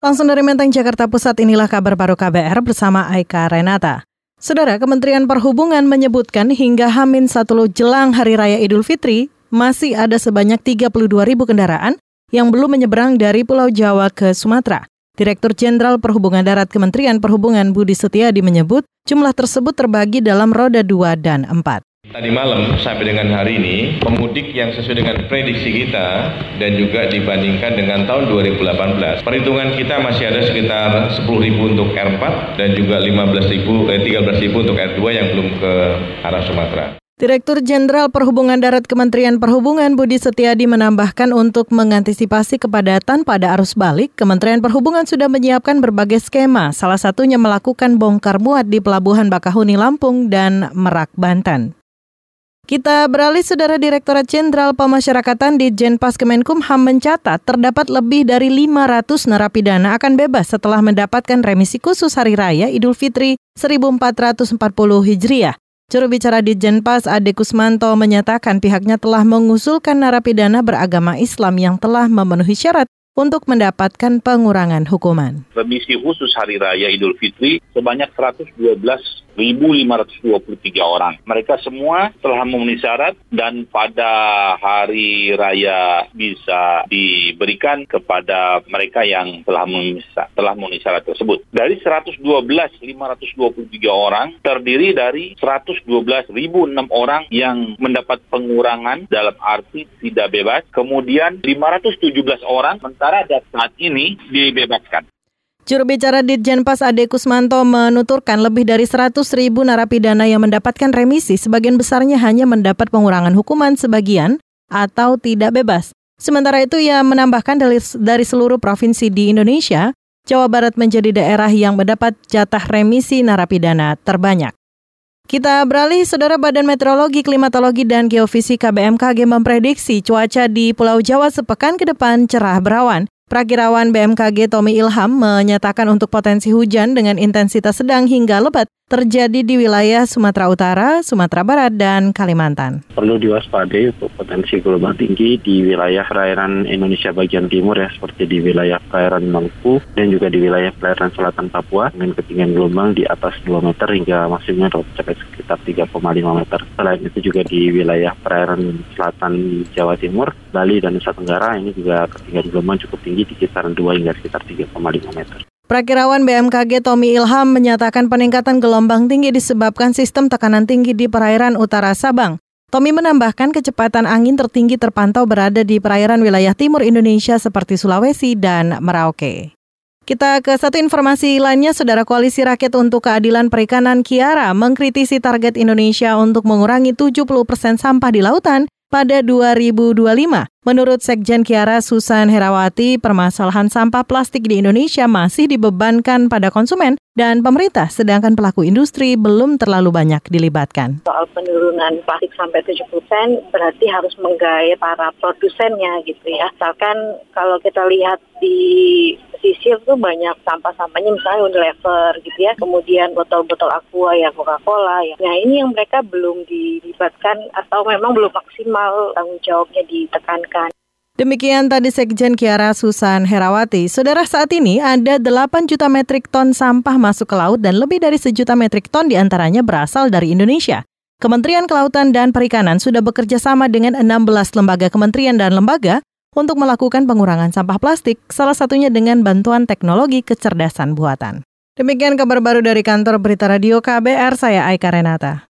Langsung dari Menteng, Jakarta Pusat, inilah kabar baru KBR bersama Aika Renata. Saudara, Kementerian Perhubungan menyebutkan hingga Hamin satu jelang Hari Raya Idul Fitri, masih ada sebanyak 32 ribu kendaraan yang belum menyeberang dari Pulau Jawa ke Sumatera. Direktur Jenderal Perhubungan Darat Kementerian Perhubungan Budi Setiadi menyebut jumlah tersebut terbagi dalam roda 2 dan 4. Tadi malam sampai dengan hari ini, pemudik yang sesuai dengan prediksi kita dan juga dibandingkan dengan tahun 2018, perhitungan kita masih ada sekitar 10.000 untuk R4 dan juga 15.000, eh, 13.000 untuk R2 yang belum ke arah Sumatera. Direktur Jenderal Perhubungan Darat Kementerian Perhubungan Budi Setiadi menambahkan untuk mengantisipasi kepadatan pada arus balik, Kementerian Perhubungan sudah menyiapkan berbagai skema, salah satunya melakukan bongkar muat di Pelabuhan Bakahuni Lampung dan Merak, Banten. Kita beralih Saudara Direktorat Jenderal Pemasyarakatan di Jenpas Kemenkumham mencatat terdapat lebih dari 500 narapidana akan bebas setelah mendapatkan remisi khusus Hari Raya Idul Fitri 1440 Hijriah. Juru bicara di Jenpas Ade Kusmanto menyatakan pihaknya telah mengusulkan narapidana beragama Islam yang telah memenuhi syarat untuk mendapatkan pengurangan hukuman. Remisi khusus Hari Raya Idul Fitri sebanyak 112.523 orang. Mereka semua telah memenuhi syarat dan pada hari raya bisa diberikan kepada mereka yang telah memenuhi, telah memenuhi syarat tersebut. Dari 112.523 orang terdiri dari 112.006 orang yang mendapat pengurangan dalam arti tidak bebas. Kemudian 517 orang sementara dan saat ini dibebaskan. Juru bicara Ditjenpas Ade Kusmanto menuturkan lebih dari 100 ribu narapidana yang mendapatkan remisi, sebagian besarnya hanya mendapat pengurangan hukuman sebagian atau tidak bebas. Sementara itu ia menambahkan dari, dari seluruh provinsi di Indonesia, Jawa Barat menjadi daerah yang mendapat jatah remisi narapidana terbanyak. Kita beralih, Saudara Badan Meteorologi, Klimatologi, dan Geofisika BMKG memprediksi cuaca di Pulau Jawa sepekan ke depan cerah berawan. Prakirawan BMKG Tommy Ilham menyatakan untuk potensi hujan dengan intensitas sedang hingga lebat terjadi di wilayah Sumatera Utara, Sumatera Barat, dan Kalimantan. Perlu diwaspadai untuk potensi gelombang tinggi di wilayah perairan Indonesia bagian timur ya, seperti di wilayah perairan Maluku dan juga di wilayah perairan selatan Papua dengan ketinggian gelombang di atas 2 meter hingga maksimumnya mencapai sekitar 3,5 meter. Selain itu juga di wilayah perairan selatan Jawa Timur, Bali, dan Nusa Tenggara ini juga ketinggian gelombang cukup tinggi di kisaran 2 hingga sekitar 3,5 meter. Prakirawan BMKG Tommy Ilham menyatakan peningkatan gelombang tinggi disebabkan sistem tekanan tinggi di perairan utara Sabang. Tommy menambahkan kecepatan angin tertinggi terpantau berada di perairan wilayah timur Indonesia seperti Sulawesi dan Merauke. Kita ke satu informasi lainnya, Saudara Koalisi Rakyat untuk Keadilan Perikanan Kiara mengkritisi target Indonesia untuk mengurangi 70 persen sampah di lautan pada 2025. Menurut Sekjen Kiara Susan Herawati, permasalahan sampah plastik di Indonesia masih dibebankan pada konsumen dan pemerintah, sedangkan pelaku industri belum terlalu banyak dilibatkan. Soal penurunan plastik sampai 70% berarti harus menggait para produsennya gitu ya. Misalkan kalau kita lihat di pesisir tuh banyak sampah-sampahnya misalnya Unilever gitu ya, kemudian botol-botol aqua ya Coca-Cola ya. Nah ini yang mereka belum dilibatkan atau memang belum maksimal tanggung jawabnya ditekankan. Demikian tadi Sekjen Kiara Susan Herawati. Saudara saat ini ada 8 juta metrik ton sampah masuk ke laut dan lebih dari sejuta metrik ton di antaranya berasal dari Indonesia. Kementerian Kelautan dan Perikanan sudah bekerja sama dengan 16 lembaga kementerian dan lembaga untuk melakukan pengurangan sampah plastik, salah satunya dengan bantuan teknologi kecerdasan buatan. Demikian kabar baru dari kantor Berita Radio KBR, saya Aika Renata.